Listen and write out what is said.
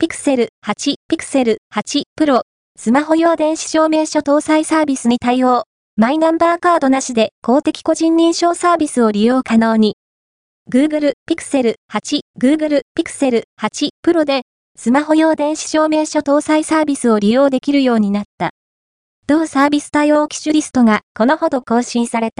ピクセル8、ピクセル8 Pro、スマホ用電子証明書搭載サービスに対応。マイナンバーカードなしで公的個人認証サービスを利用可能に。Google Pixel 8、Google Pixel 8 Pro で、スマホ用電子証明書搭載サービスを利用できるようになった。同サービス対応機種リストがこのほど更新された。